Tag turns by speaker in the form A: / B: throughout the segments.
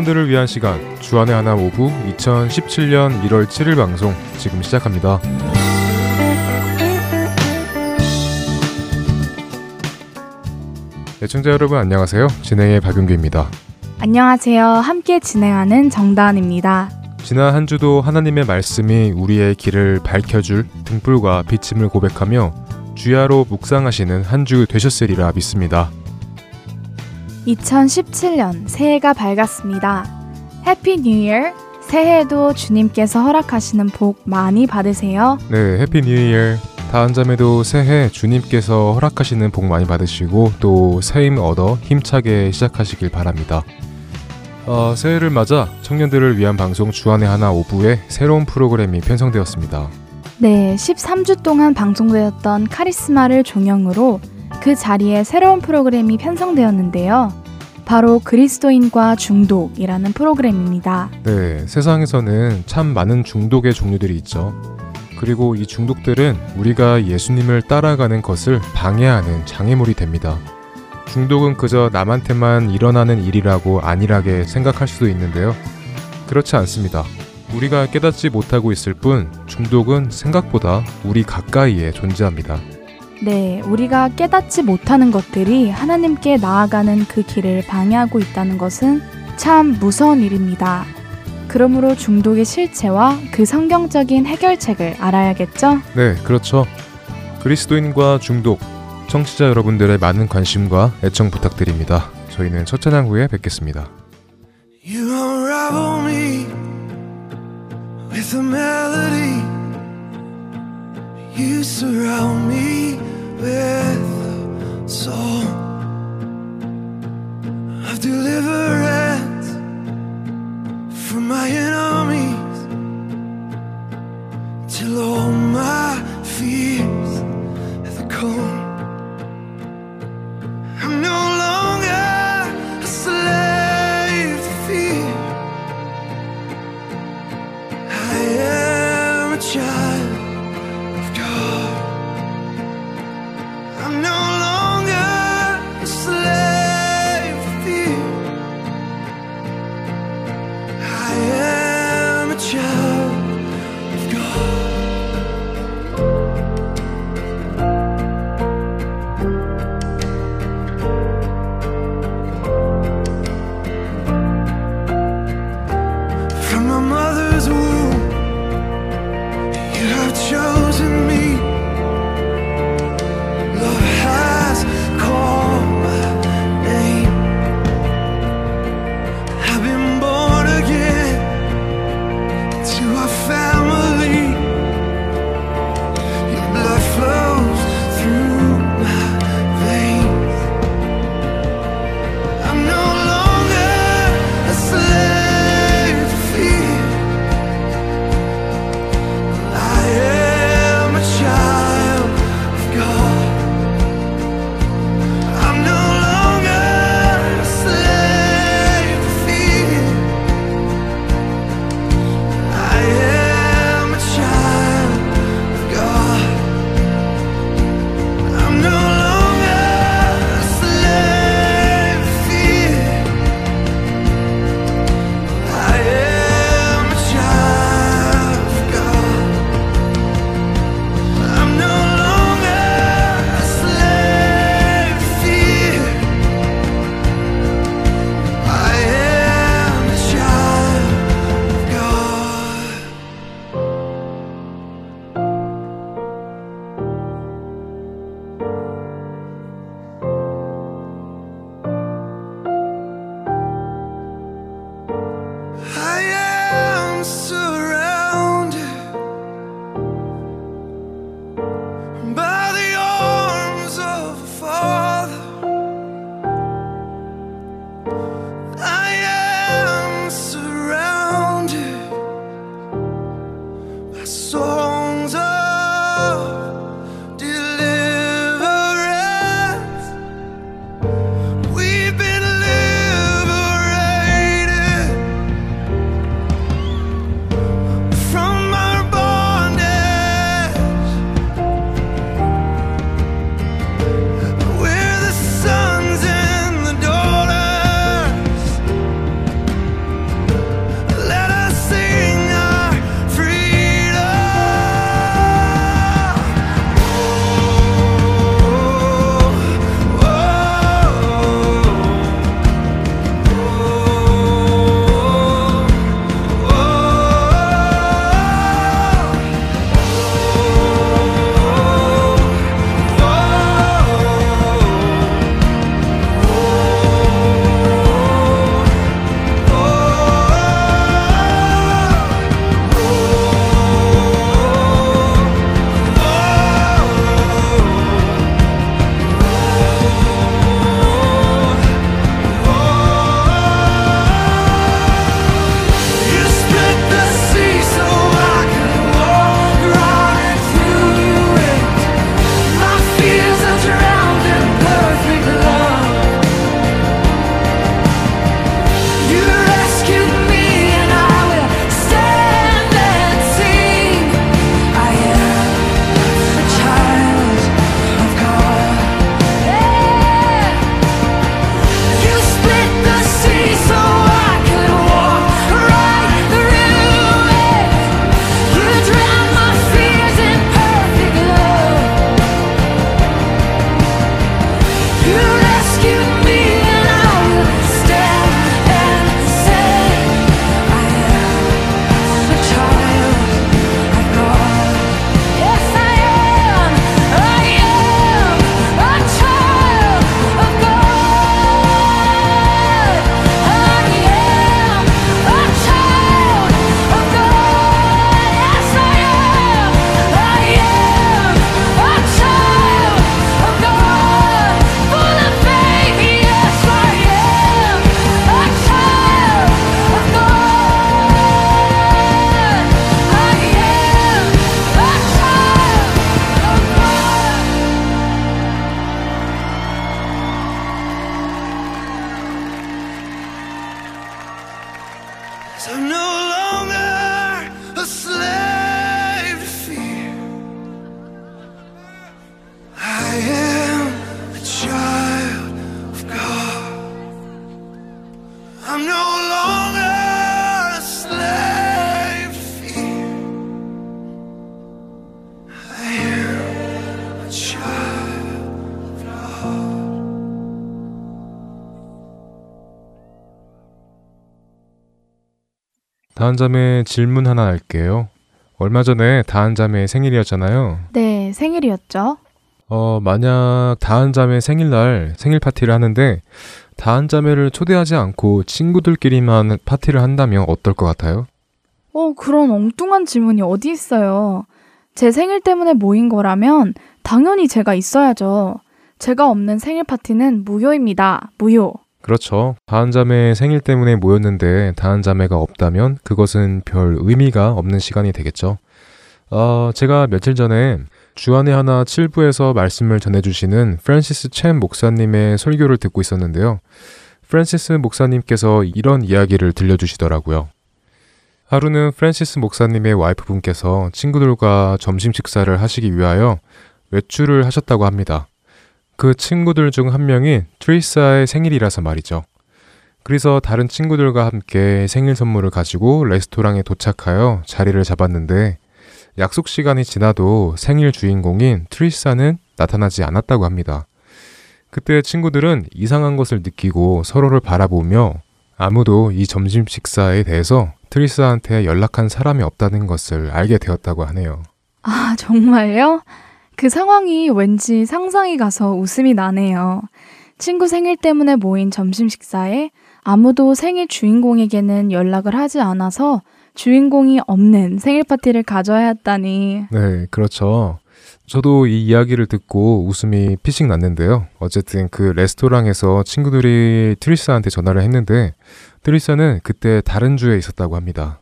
A: 청년들을 위한 시간 주안의 하나 오부 2017년 1월 7일 방송 지금 시작합니다. 애청자 여러분 안녕하세요. 진행의 박윤규입니다.
B: 안녕하세요. 함께 진행하는 정다은입니다.
A: 지난 한 주도 하나님의 말씀이 우리의 길을 밝혀줄 등불과 비침을 고백하며 주야로 묵상하시는 한 주 되셨으리라 믿습니다.
B: 2017년 새해가 밝았습니다. Happy New Year! 새해에도 주님께서 허락하시는 복 많이 받으세요.
A: 네, Happy New Year. 다한 자매도 새해 주님께서 허락하시는 복 많이 받으시고 또 새힘 얻어 힘차게 시작하시길 바랍니다. 어, 새해를 맞아 청년들을 위한 방송 주안의 하나 5부에 새로운 프로그램이 편성되었습니다.
B: 네, 13주 동안 방송되었던 카리스마를 종영으로 그 자리에 새로운 프로그램이 편성되었는데요. 바로 그리스도인과 중독이라는 프로그램입니다.
A: 네, 세상에서는 참 많은 중독의 종류들이 있죠. 그리고 이 중독들은 우리가 예수님을 따라가는 것을 방해하는 장애물이 됩니다. 중독은 그저 남한테만 일어나는 일이라고 안일하게 생각할 수도 있는데요. 그렇지 않습니다. 우리가 깨닫지 못하고 있을 뿐 중독은 생각보다 우리 가까이에 존재합니다.
B: 네, 우리가 깨닫지 못하는 것들이 하나님께 나아가는 그 길을 방해하고 있다는 것은 참 무서운 일입니다. 그러므로 중독의 실체와 그 성경적인 해결책을 알아야겠죠?
A: 네, 그렇죠. 그리스도인과 중독, 청취자 여러분들의 많은 관심과 애청 부탁드립니다. 저희는 첫 찬양 후에 뵙겠습니다. You unravel me with a melody. You surround me with a song of deliverance from my enemies till all So no longer. 다한자매 질문 하나 할게요. 얼마 전에 다한자매 생일이었잖아요.
B: 네, 생일이었죠.
A: 어, 만약 다한자매 생일날 생일 파티를 하는데 다한자매를 초대하지 않고 친구들끼리만 파티를 한다면 어떨 것 같아요?
B: 어, 그런 엉뚱한 질문이 어디 있어요. 제 생일 때문에 모인 거라면 당연히 제가 있어야죠. 제가 없는 생일 파티는 무효입니다. 무효.
A: 그렇죠. 다한 자매 생일 때문에 모였는데 다한 자매가 없다면 그것은 별 의미가 없는 시간이 되겠죠. 어, 제가 며칠 전에 주안의 하나 7부에서 말씀을 전해주시는 프란시스 첸 목사님의 설교를 듣고 있었는데요. 프란시스 목사님께서 이런 이야기를 들려주시더라고요. 하루는 프란시스 목사님의 와이프분께서 친구들과 점심 식사를 하시기 위하여 외출을 하셨다고 합니다. 그 친구들 중 한 명이 트리사의 생일이라서 말이죠. 그래서 다른 친구들과 함께 생일 선물을 가지고 레스토랑에 도착하여 자리를 잡았는데 약속 시간이 지나도 생일 주인공인 트리사는 나타나지 않았다고 합니다. 그때 친구들은 이상한 것을 느끼고 서로를 바라보며 아무도 이 점심 식사에 대해서 트리사한테 연락한 사람이 없다는 것을 알게 되었다고 하네요.
B: 아, 정말요? 그 상황이 왠지 상상이 가서 웃음이 나네요. 친구 생일 때문에 모인 점심 식사에 아무도 생일 주인공에게는 연락을 하지 않아서 주인공이 없는 생일 파티를 가져야 했다니.
A: 네, 그렇죠. 저도 이 이야기를 듣고 웃음이 피식 났는데요. 어쨌든 그 레스토랑에서 친구들이 트리사한테 전화를 했는데 트리사는 그때 다른 주에 있었다고 합니다.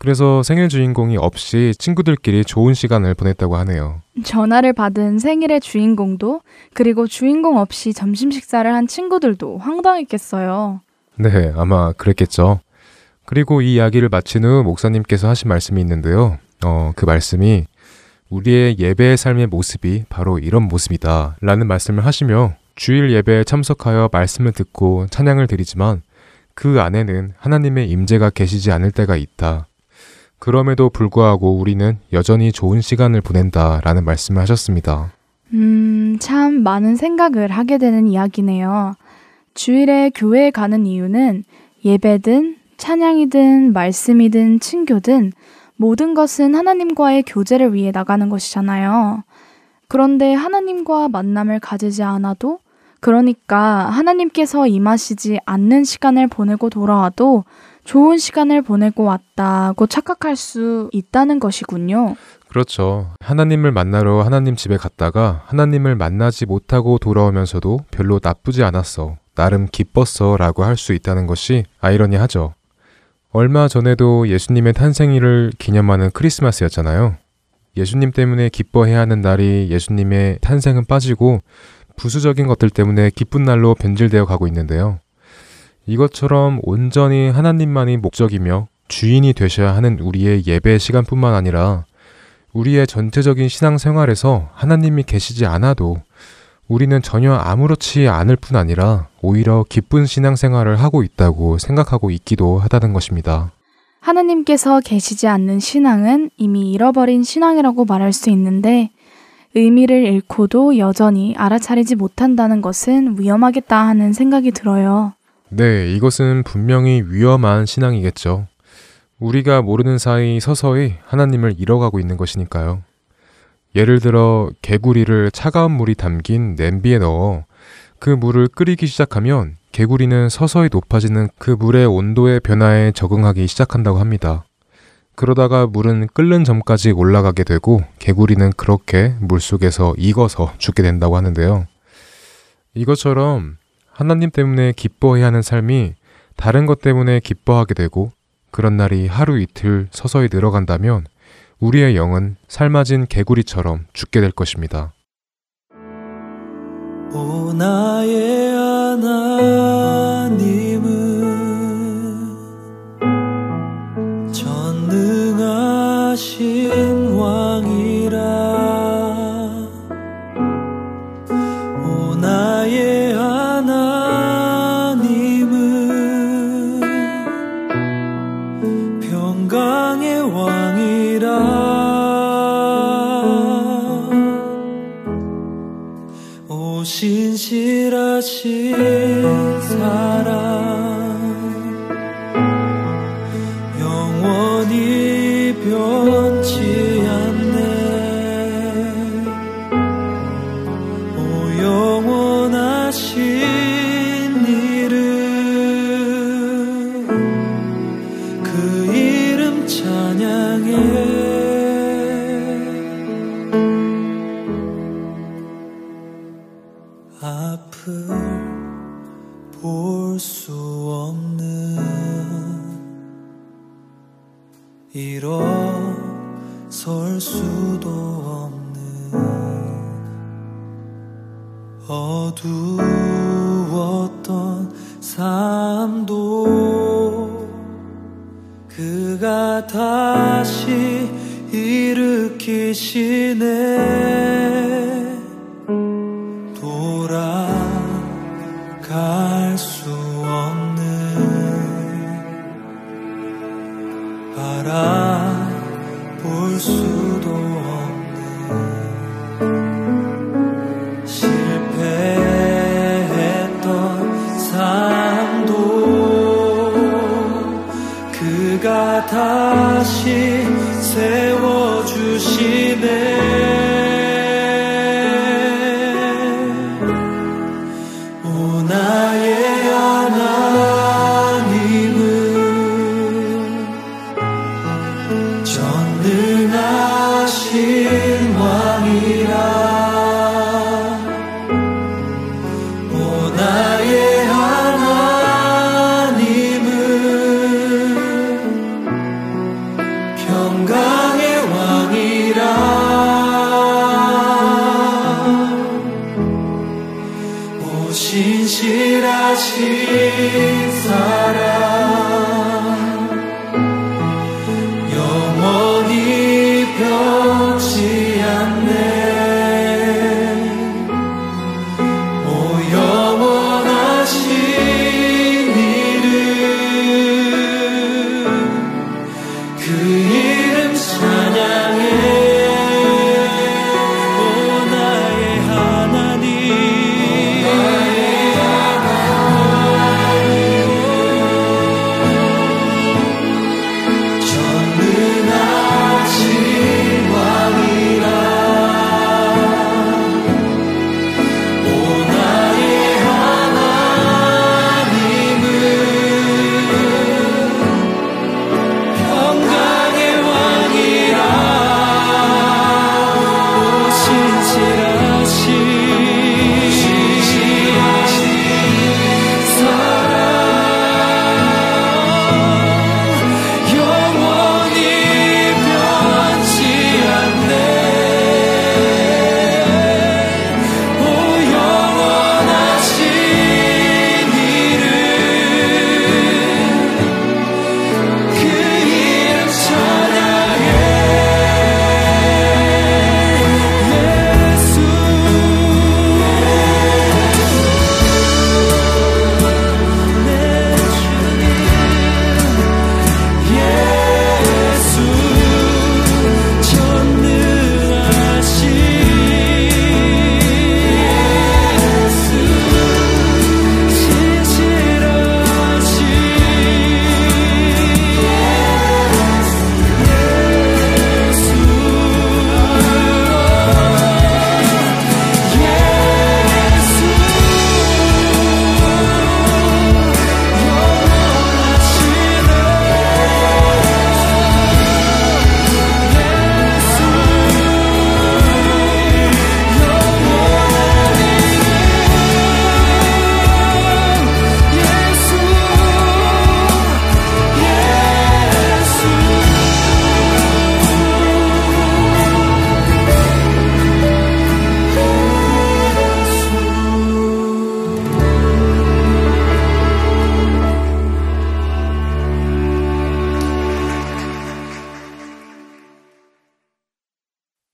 A: 그래서 생일 주인공이 없이 친구들끼리 좋은 시간을 보냈다고 하네요.
B: 전화를 받은 생일의 주인공도 그리고 주인공 없이 점심 식사를 한 친구들도 황당했겠어요.
A: 네, 아마 그랬겠죠. 그리고 이 이야기를 마친 후 목사님께서 하신 말씀이 있는데요. 어, 그 말씀이 우리의 예배의 삶의 모습이 바로 이런 모습이다. 라는 말씀을 하시며 주일 예배에 참석하여 말씀을 듣고 찬양을 드리지만 그 안에는 하나님의 임재가 계시지 않을 때가 있다. 그럼에도 불구하고 우리는 여전히 좋은 시간을 보낸다. 라는 말씀을 하셨습니다.
B: 음, 참 많은 생각을 하게 되는 이야기네요. 주일에 교회에 가는 이유는 예배든 찬양이든 말씀이든 친교든 모든 것은 하나님과의 교제를 위해 나가는 것이잖아요. 그런데 하나님과 만남을 가지지 않아도 그러니까 하나님께서 임하시지 않는 시간을 보내고 돌아와도 좋은 시간을 보내고 왔다고 착각할 수 있다는 것이군요.
A: 그렇죠. 하나님을 만나러 하나님 집에 갔다가 하나님을 만나지 못하고 돌아오면서도 별로 나쁘지 않았어. 나름 기뻤어. 라고 할 수 있다는 것이 아이러니하죠. 얼마 전에도 예수님의 탄생일을 기념하는 크리스마스였잖아요. 예수님 때문에 기뻐해야 하는 날이 예수님의 탄생은 빠지고 부수적인 것들 때문에 기쁜 날로 변질되어 가고 있는데요. 이것처럼 온전히 하나님만이 목적이며 주인이 되셔야 하는 우리의 예배 시간뿐만 아니라 우리의 전체적인 신앙생활에서 하나님이 계시지 않아도 우리는 전혀 아무렇지 않을 뿐 아니라 오히려 기쁜 신앙생활을 하고 있다고 생각하고 있기도 하다는 것입니다.
B: 하나님께서 계시지 않는 신앙은 이미 잃어버린 신앙이라고 말할 수 있는데 의미를 잃고도 여전히 알아차리지 못한다는 것은 위험하겠다 하는 생각이 들어요.
A: 네, 이것은 분명히 위험한 신앙이겠죠. 우리가 모르는 사이 서서히 하나님을 잃어가고 있는 것이니까요. 예를 들어 개구리를 차가운 물이 담긴 냄비에 넣어 그 물을 끓이기 시작하면 개구리는 서서히 높아지는 그 물의 온도의 변화에 적응하기 시작한다고 합니다. 그러다가 물은 끓는 점까지 올라가게 되고 개구리는 그렇게 물속에서 익어서 죽게 된다고 하는데요. 이것처럼 하나님 때문에 기뻐해야 하는 삶이 다른 것 때문에 기뻐하게 되고 그런 날이 하루 이틀 서서히 늘어간다면 우리의 영은 삶아진 개구리처럼 죽게 될 것입니다.
C: 오 나의 하나님은 전능하신 왕이 오 신실하신 사랑
D: 사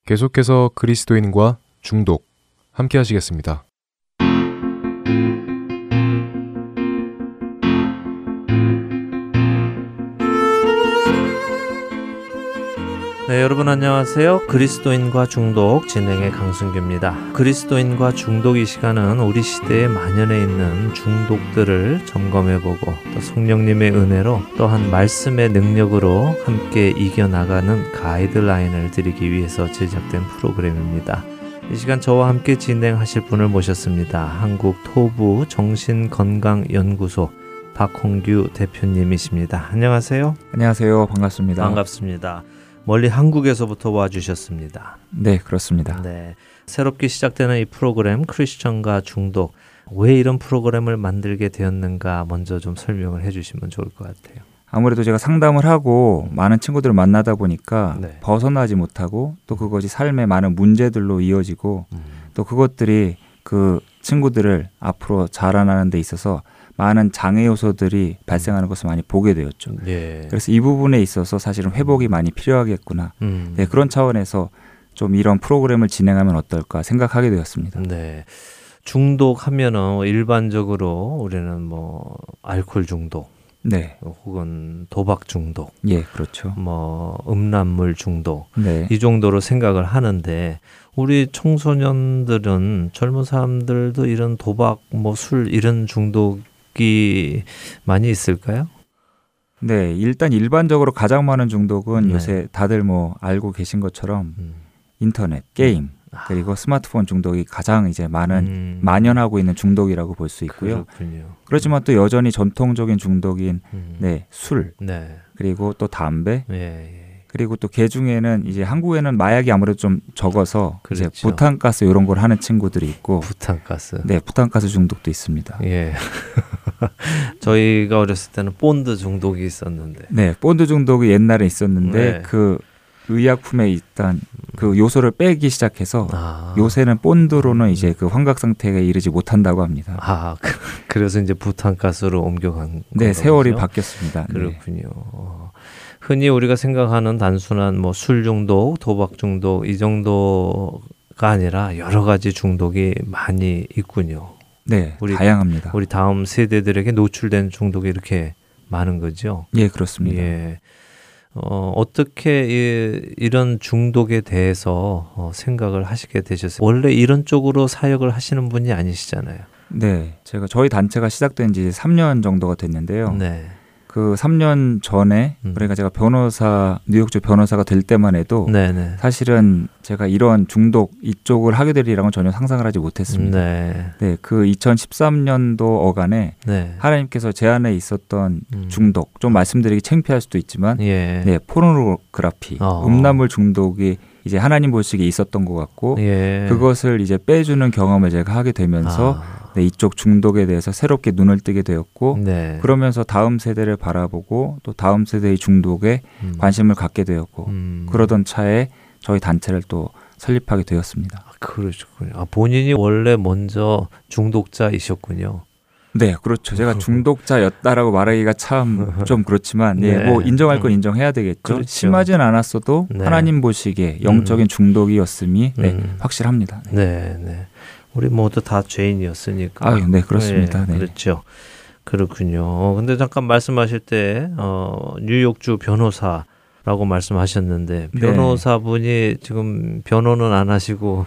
A: 계속해서 그리스도인과 중독 함께 하시겠습니다.
E: 네, 여러분 안녕하세요. 그리스도인과 중독 진행의 강승규입니다. 그리스도인과 중독 이 시간은 우리 시대에 만연해 있는 중독들을 점검해보고 또 성령님의 은혜로 또한 말씀의 능력으로 함께 이겨나가는 가이드라인을 드리기 위해서 제작된 프로그램입니다. 이 시간 저와 함께 진행하실 분을 모셨습니다. 한국 토부 정신건강연구소 박홍규 대표님이십니다. 안녕하세요.
F: 안녕하세요. 반갑습니다.
E: 반갑습니다. 멀리 한국에서부터 와주셨습니다.
F: 네, 그렇습니다.
E: 네. 새롭게 시작되는 이 프로그램 크리스천과 중독. 왜 이런 프로그램을 만들게 되었는가 먼저 좀 설명을 해주시면 좋을 것 같아요.
F: 아무래도 제가 상담을 하고 많은 친구들을 만나다 보니까
E: 네.
F: 벗어나지 못하고 또 그것이 삶의 많은 문제들로 이어지고
E: 음.
F: 또 그것들이 그 친구들을 앞으로 자라나는 데 있어서 많은 장애 요소들이 발생하는 것을 많이 보게 되었죠.
E: 예.
F: 그래서 이 부분에 있어서 사실은 회복이 많이 필요하겠구나.
E: 음.
F: 네, 그런 차원에서 좀 이런 프로그램을 진행하면 어떨까 생각하게 되었습니다.
E: 네. 중독하면은 일반적으로 우리는 뭐 알코올 중독
F: 네,
E: 혹은 도박 중독,
F: 예, 그렇죠.
E: 뭐 음란물 중독
F: 네,
E: 이 정도로 생각을 하는데 우리 청소년들은 젊은 사람들도 이런 도박, 뭐 술 이런 중독 이 많이 있을까요?
F: 네, 일단 일반적으로 가장 많은 중독은
E: 네.
F: 요새 다들 뭐 알고 계신 것처럼
E: 음.
F: 인터넷, 게임
E: 아.
F: 그리고 스마트폰 중독이 가장 이제 많은
E: 음.
F: 만연하고 있는 중독이라고 볼 수 있고요.
E: 그렇군요.
F: 그렇지만 또 여전히 전통적인 중독인
E: 음.
F: 네, 술
E: 네.
F: 그리고 또 담배
E: 예, 예.
F: 그리고 또 개 중에는 이제 한국에는 마약이 아무래도 좀 적어서 이제
E: 그렇죠.
F: 부탄가스 이런 걸 하는 친구들이 있고
E: 부탄가스.
F: 네, 부탄가스 중독도 있습니다.
E: 예. 저희가 어렸을 때는 본드 중독이 있었는데.
F: 네, 본드 중독이 옛날에 있었는데
E: 네.
F: 그 의약품에 일단 그 요소를 빼기 시작해서
E: 아.
F: 요새는 본드로는 이제 그 환각 상태에 이르지 못한다고 합니다.
E: 아, 그- 그래서 이제 부탄가스로 옮겨간
F: 네, 세월이? 바뀌었습니다. 네.
E: 그렇군요. 어, 흔히 우리가 생각하는 단순한 뭐 술 중독, 도박 중독 이 정도가 아니라 여러 가지 중독이 많이 있군요.
F: 네,
E: 우리-
F: 다양합니다.
E: 우리 다음 세대들에게 노출된 중독이 이렇게 많은 거죠.
F: 예, 그렇습니다.
E: 예. 어, 어떻게 이, 이런 중독에 대해서 어, 생각을 하시게 되셨어요? 원래 이런 쪽으로 사역을 하시는 분이 아니시잖아요.
F: 네, 제가 저희 단체가 시작된 지 3년 정도가 됐는데요.
E: 네.
F: 그 3년 전에
E: 음.
F: 그러니까 제가 변호사 뉴욕주 변호사가 될 때만 해도
E: 네, 네.
F: 사실은 제가 이런 중독 이쪽을 하게 되리라고는 전혀 상상을 하지 못했습니다.
E: 네.
F: 네, 그 2013년도 어간에
E: 네.
F: 하나님께서 제 안에 있었던
E: 음.
F: 중독 좀 말씀드리기 창피할 수도 있지만
E: 예.
F: 네, 포르노그라피,
E: 어.
F: 음란물 중독이 이제 하나님 보시기에 있었던 것 같고
E: 예.
F: 그것을 이제 빼주는 경험을 제가 하게 되면서
E: 아.
F: 네, 이쪽 중독에 대해서 새롭게 눈을 뜨게 되었고
E: 네.
F: 그러면서 다음 세대를 바라보고 또 다음 세대의 중독에
E: 음.
F: 관심을 갖게 되었고
E: 음.
F: 그러던 차에 저희 단체를 또 설립하게 되었습니다.
E: 아, 그러셨군요. 아, 본인이 원래 먼저 중독자이셨군요.
F: 네, 그렇죠. 제가 중독자였다라고 말하기가 참 좀 그렇지만, 예,
E: 네.
F: 뭐 인정할 건
E: 음.
F: 인정해야 되겠죠.
E: 그렇죠.
F: 심하진 않았어도
E: 네.
F: 하나님 보시기에 영적인 중독이었음이 네,
E: 음.
F: 확실합니다. 네.
E: 네, 네. 우리 모두 다 죄인이었으니까.
F: 아유, 네, 그렇습니다.
E: 네,
F: 네.
E: 그렇죠. 그렇군요. 어, 근데 잠깐 말씀하실 때 어, 뉴욕주 변호사라고 말씀하셨는데
F: 네.
E: 변호사분이 지금 변호는 안 하시고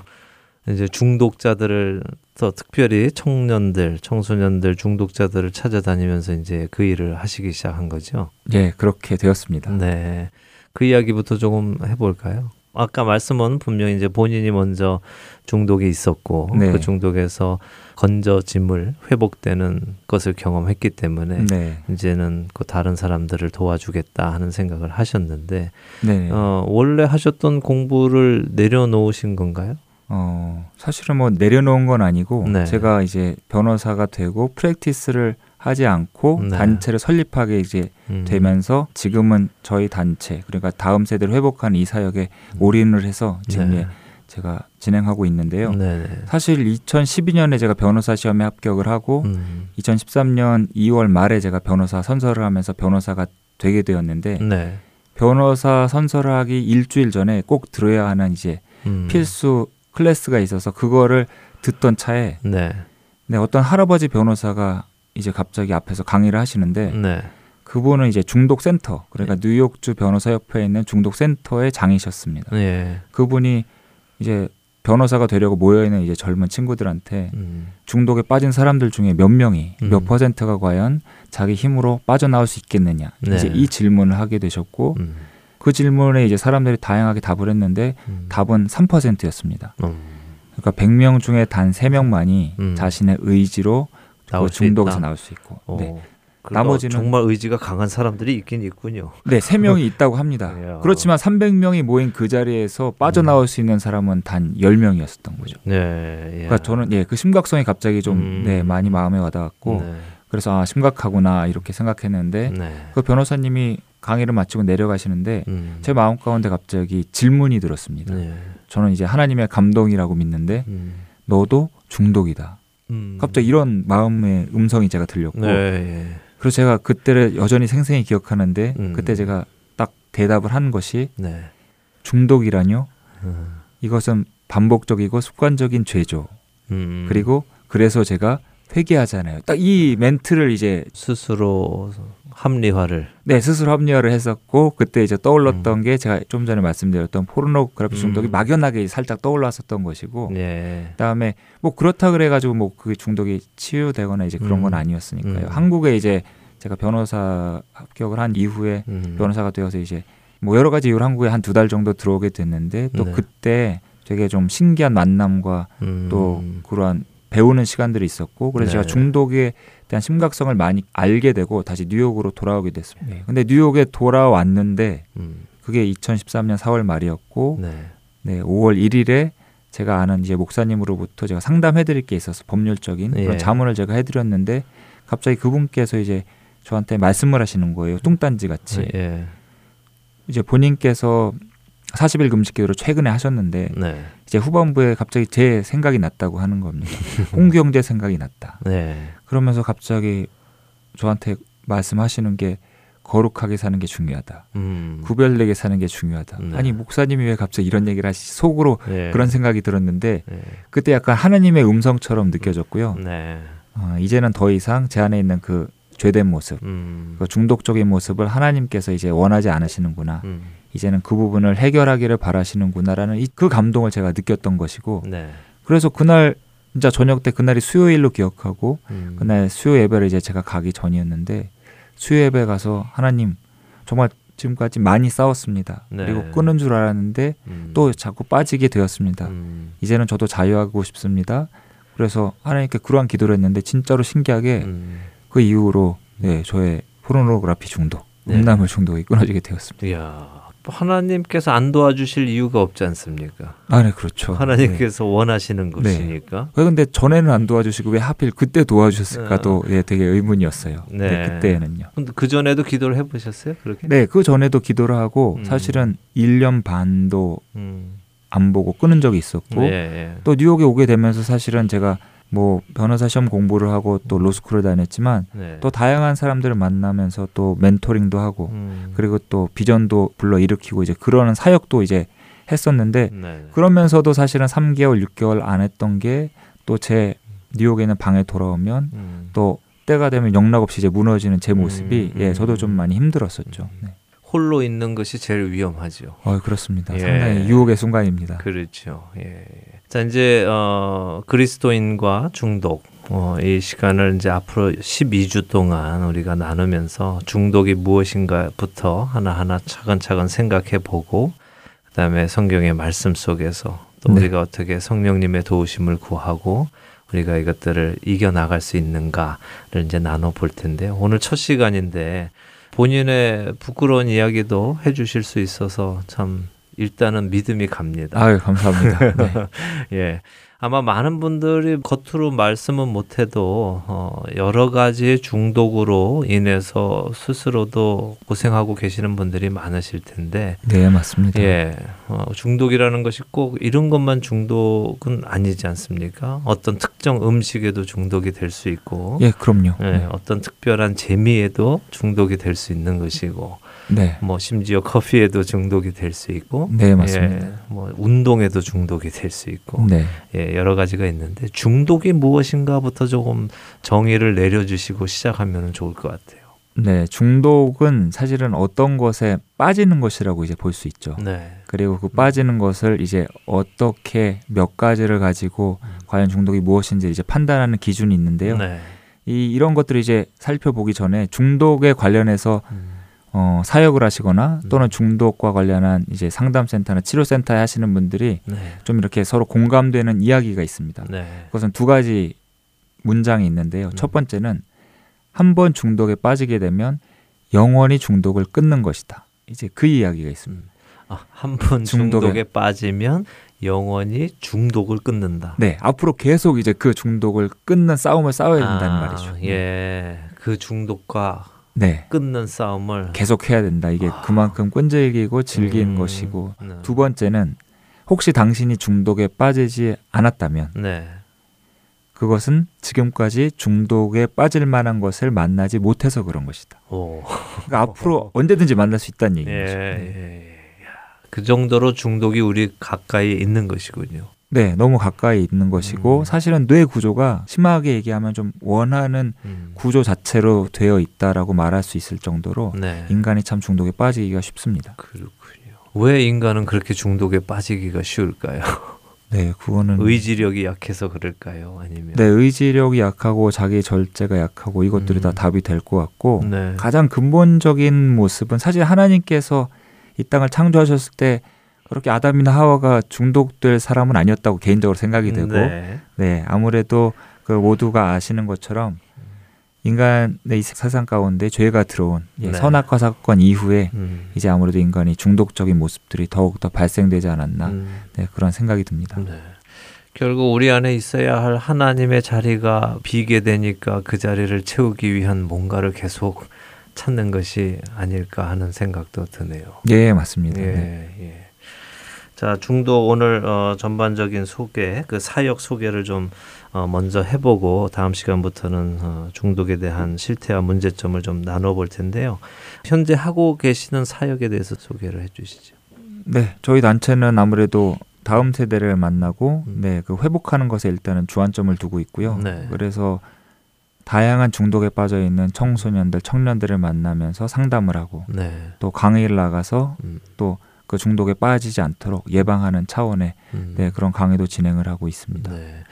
E: 이제 중독자들을 더 특별히 청년들, 청소년들 중독자들을 찾아다니면서 이제 그 일을 하시기 시작한 거죠.
F: 예, 그렇게 되었습니다.
E: 네. 그 이야기부터 조금 해볼까요? 아까 말씀은 분명히 이제 본인이 먼저 중독이 있었고
F: 네.
E: 그 중독에서 건져짐을 회복되는 것을 경험했기 때문에
F: 네,
E: 이제는 그 다른 사람들을 도와주겠다 하는 생각을 하셨는데
F: 네.
E: 어, 원래 하셨던 공부를 내려놓으신 건가요?
F: 어, 사실은 뭐 내려놓은 건 아니고
E: 네.
F: 제가 이제 변호사가 되고 프랙티스를 하지 않고
E: 네.
F: 단체를 설립하게 이제
E: 음.
F: 되면서 지금은 저희 단체 그러니까 다음 세대를 회복하는 이 사역에 올인을 해서 지금
E: 음. 네.
F: 예, 제가 진행하고 있는데요.
E: 네네.
F: 사실 2012년에 제가 변호사 시험에 합격을 하고
E: 음.
F: 2013년 2월 말에 제가 변호사 선서를 하면서 변호사가 되게 되었는데
E: 네.
F: 변호사 선서를 하기 일주일 전에 꼭 들어야 하는 이제
E: 음.
F: 필수 클래스가 있어서 그거를 듣던 차에
E: 네.
F: 네, 어떤 할아버지 변호사가 이제 갑자기 앞에서 강의를 하시는데
E: 네.
F: 그분은 이제 중독 센터 그러니까 뉴욕주 변호사 협회에 있는 중독 센터의 장이셨습니다.
E: 예.
F: 그분이 이제 변호사가 되려고 모여 있는 이제 젊은 친구들한테
E: 음.
F: 중독에 빠진 사람들 중에 몇 명이
E: 음.
F: 몇 퍼센트가 과연 자기 힘으로 빠져나올 수 있겠느냐
E: 네.
F: 이제 이 질문을 하게 되셨고
E: 음.
F: 그 질문에 이제 사람들이 다양하게 답을 했는데
E: 음.
F: 답은 3%였습니다.
E: 음.
F: 그러니까 100명 중에 단 3명만이
E: 음.
F: 자신의 의지로
E: 나올 그수
F: 중독에서. 나올 수 있고
E: 어.
F: 네. 나머지는-
E: 정말 의지가 강한 사람들이 있긴 있군요.
F: 네, 3명이 있다고 합니다.
E: 이야.
F: 그렇지만 300명이 모인 그 자리에서 빠져나올 수 있는 사람은 단 10명이었던 거죠.
E: 네. 예.
F: 그러니까 저는 예, 그 심각성이 갑자기 좀
E: 음.
F: 네, 많이 마음에 와닿았고
E: 네.
F: 그래서 아 심각하구나 이렇게 생각했는데
E: 네.
F: 그 변호사님이 강의를 마치고 내려가시는데
E: 음.
F: 제 마음 가운데 갑자기 질문이 들었습니다.
E: 네.
F: 저는 이제 하나님의 감동이라고 믿는데
E: 음.
F: 너도 중독이다.
E: 음.
F: 갑자기 이런 마음의 음성이 제가 들렸고
E: 네. 예.
F: 그래서 제가 그때를 여전히 생생히 기억하는데
E: 음.
F: 그때 제가 딱 대답을 한 것이
E: 네.
F: 중독이라뇨?
E: 음.
F: 이것은 반복적이고 습관적인 죄죠.
E: 음.
F: 그리고 그래서 제가 회개하잖아요. 딱 이 멘트를 이제
E: 스스로 합리화를
F: 네 스스로 합리화를 했었고 그때 이제 떠올랐던 게 제가 좀 전에 말씀드렸던 포르노그래피 중독이
E: 음.
F: 막연하게 살짝 떠올랐었던 것이고
E: 예.
F: 그다음에 뭐 그렇다 그래가지고 뭐 그 중독이 치유되거나 이제 그런 건
E: 음.
F: 아니었으니까요.
E: 음.
F: 한국에 이제 제가 변호사 합격을 한 이후에
E: 음.
F: 변호사가 되어서 이제 뭐 여러 가지 이유로 한국에 한 두 달 정도 들어오게 됐는데 또
E: 네.
F: 그때 되게 좀 신기한 만남과
E: 음.
F: 또 그러한 배우는 시간들이 있었고 그래서
E: 네.
F: 제가 중독에 대한 심각성을 많이 알게 되고 다시 뉴욕으로 돌아오게 됐습니다.
E: 네.
F: 근데 뉴욕에 돌아왔는데
E: 음.
F: 그게 2013년 4월 말이었고
E: 네.
F: 네, 5월 1일에 제가 아는 이제 목사님으로부터 제가 상담해 드릴 게 있어서 법률적인
E: 예.
F: 그런 자문을 제가 해 드렸는데 갑자기 그분께서 이제 저한테 말씀을 하시는 거예요. 뚱딴지 같이.
E: 예.
F: 이제 본인께서 40일 금식 기도를 최근에 하셨는데
E: 네.
F: 이제 후반부에 갑자기 제 생각이 났다고 하는 겁니다. 홍경제 생각이 났다.
E: 네.
F: 그러면서 갑자기 저한테 말씀하시는 게 거룩하게 사는 게 중요하다.
E: 음.
F: 구별되게 사는 게 중요하다.
E: 네.
F: 아니 목사님이 왜 갑자기 이런 얘기를 하시 속으로
E: 예.
F: 그런 생각이 들었는데
E: 예.
F: 그때 약간 하나님의 음성처럼 느껴졌고요.
E: 네.
F: 어, 이제는 더 이상 제 안에 있는 그 죄된 모습,
E: 음.
F: 그 중독적인 모습을 하나님께서 이제 원하지 않으시는구나.
E: 음.
F: 이제는 그 부분을 해결하기를 바라시는구나라는 이, 그 감동을 제가 느꼈던 것이고
E: 네.
F: 그래서 그날 진짜 저녁 때 그날이 수요일로 기억하고
E: 음.
F: 그날 수요 예배를 이제 제가 가기 전이었는데 수요 예배 가서 하나님 정말 지금까지 많이 싸웠습니다.
E: 네.
F: 그리고 끊은 줄 알았는데
E: 음.
F: 또 자꾸 빠지게 되었습니다.
E: 음.
F: 이제는 저도 자유하고 싶습니다. 그래서 하나님께 그러한 기도를 했는데 진짜로 신기하게
E: 음.
F: 그 이후로 네, 저의 포르노그라피 중독,
E: 네.
F: 음란물 중독이 끊어지게 되었습니다.
E: 이야. 하나님께서 안 도와주실 이유가 없지 않습니까?
F: 아, 네, 그렇죠. 네.
E: 하나님께서 원하시는
F: 네.
E: 것이니까.
F: 왜 근데 전에는 안 도와주시고 왜 하필 그때 도와주셨을까도 예, 되게 의문이었어요. 네.
E: 네.
F: 그때는요.
E: 근데 그 전에도 기도를 해보셨어요? 그렇게?
F: 네, 그 전에도 기도를 하고
E: 음.
F: 사실은 1년 반도
E: 음.
F: 안 보고 끊은 적이 있었고
E: 예, 예.
F: 또 뉴욕에 오게 되면서 사실은 제가 뭐 변호사 시험 공부를 하고 또 로스쿨을 다녔지만
E: 네.
F: 또 다양한 사람들을 만나면서 또 멘토링도 하고
E: 음.
F: 그리고 또 비전도 불러 일으키고 이제 그러는 사역도 이제 했었는데
E: 네.
F: 그러면서도 사실은 3개월, 6개월 안 했던 게 또 제 뉴욕에 있는 방에 돌아오면
E: 음.
F: 또 때가 되면 영락 없이 이제 무너지는 제 모습이
E: 음,
F: 예
E: 음.
F: 저도 좀 많이 힘들었었죠.
E: 음.
F: 네.
E: 홀로 있는 것이 제일 위험하죠.
F: 어 그렇습니다.
E: 예.
F: 상당히 유혹의 순간입니다.
E: 그렇죠. 예. 자 이제 어, 그리스도인과 중독 어, 이 시간을 이제 앞으로 12주 동안 우리가 나누면서 중독이 무엇인가부터 하나하나 차근차근 생각해 보고 그다음에 성경의 말씀 속에서 또
F: 네.
E: 우리가 어떻게 성령님의 도우심을 구하고 우리가 이것들을 이겨 나갈 수 있는가를 이제 나눠 볼 텐데 오늘 첫 시간인데 본인의 부끄러운 이야기도 해 주실 수 있어서 참 일단은 믿음이 갑니다.
F: 아유 감사합니다. 네.
E: 예. 아마 많은 분들이 겉으로 말씀은 못해도 어, 여러 가지의 중독으로 인해서 스스로도 고생하고 계시는 분들이 많으실 텐데
F: 네 맞습니다.
E: 예, 어, 중독이라는 것이 꼭 이런 것만 중독은 아니지 않습니까? 어떤 특정 음식에도 중독이 될 수 있고,
F: 예 그럼요.
E: 예,
F: 네.
E: 어떤 특별한 재미에도 중독이 될 수 있는 것이고,
F: 네.
E: 뭐 심지어 커피에도 중독이 될 수 있고,
F: 네, 맞습니다.
E: 예, 뭐 운동에도 중독이 될 수 있고,
F: 네.
E: 예, 여러 가지가 있는데 중독이 무엇인가부터 조금 정의를 내려주시고 시작하면 좋을 것 같아요.
F: 네, 중독은 사실은 어떤 것에 빠지는 것이라고 이제 볼 수 있죠.
E: 네,
F: 그리고 그 빠지는 것을 이제 어떻게 몇 가지를 가지고 과연 중독이 무엇인지 이제 판단하는 기준이 있는데요.
E: 네,
F: 이 이런 것들을 이제 살펴보기 전에 중독에 관련해서
E: 음,
F: 어, 사역을 하시거나
E: 음.
F: 또는 중독과 관련한 이제 상담센터나 치료센터에 하시는 분들이
E: 네,
F: 좀 이렇게 서로 공감되는 이야기가 있습니다.
E: 네,
F: 그것은 두 가지 문장이 있는데요.
E: 음.
F: 첫 번째는 한 번 중독에 빠지게 되면 영원히 중독을 끊는 것이다. 이제 그 이야기가 있습니다.
E: 아, 한번
F: 중독에-
E: 중독에 빠지면 영원히 중독을 끊는다.
F: 네, 앞으로 계속 이제 그 중독을 끊는 싸움을 싸워야 된다는
E: 아,
F: 말이죠.
E: 예, 그 중독과
F: 네,
E: 끊는 싸움을
F: 계속 해야 된다. 이게 그만큼 끈질기고 즐기는
E: 음,
F: 것이고
E: 네.
F: 두 번째는 혹시 당신이 중독에 빠지지 않았다면
E: 네,
F: 그것은 지금까지 중독에 빠질 만한 것을 만나지 못해서 그런 것이다.
E: 오,
F: 그러니까 앞으로 언제든지 만날 수 있다는
E: 예,
F: 얘기인 거죠.
E: 예, 예. 그 정도로 중독이 우리 가까이 있는 것이군요.
F: 네, 너무 가까이 있는 것이고
E: 음.
F: 사실은 뇌 구조가 심하게 얘기하면 좀 원하는
E: 음.
F: 구조 자체로 되어 있다라고 말할 수 있을 정도로
E: 네,
F: 인간이 참 중독에 빠지기가 쉽습니다.
E: 그렇군요. 왜 인간은 그렇게 중독에 빠지기가 쉬울까요?
F: 네, 그거는
E: 의지력이 약해서 그럴까요? 아니면
F: 네, 의지력이 약하고 자기 절제가 약하고 이것들이
E: 음.
F: 다 답이 될 것 같고
E: 네.
F: 가장 근본적인 모습은 사실 하나님께서 이 땅을 창조하셨을 때 그렇게 아담이나 하와가 중독될 사람은 아니었다고 개인적으로 생각이 되고 네,
E: 네.
F: 아무래도 그 모두가 아시는 것처럼 인간의 이 세상 가운데 죄가 들어온 예,
E: 네.
F: 선악과 사건 이후에
E: 음.
F: 이제 아무래도 인간이 중독적인 모습들이 더욱 더 발생되지 않았나
E: 음.
F: 네, 그런 생각이 듭니다.
E: 네. 결국 우리 안에 있어야 할 하나님의 자리가 비게 되니까 그 자리를 채우기 위한 뭔가를 계속 찾는 것이 아닐까 하는 생각도 드네요.
F: 예, 맞습니다.
E: 예,
F: 네.
E: 예. 자, 중독 오늘 어, 전반적인 소개, 그 사역 소개를 좀 어, 먼저 해보고 다음 시간부터는 어, 중독에 대한 실태와 문제점을 좀 나눠볼 텐데요. 현재 하고 계시는 사역에 대해서 소개를 해주시죠.
F: 네, 저희 단체는 아무래도 다음 세대를 만나고
E: 음.
F: 네, 그 회복하는 것에 일단은 주안점을 두고 있고요.
E: 네.
F: 그래서 다양한 중독에 빠져 있는 청소년들, 청년들을 만나면서 상담을 하고
E: 네.
F: 또 강의를 나가서
E: 음,
F: 또 그 중독에 빠지지 않도록 예방하는 차원의
E: 음.
F: 네, 그런 강의도 진행을 하고 있습니다.
E: 네.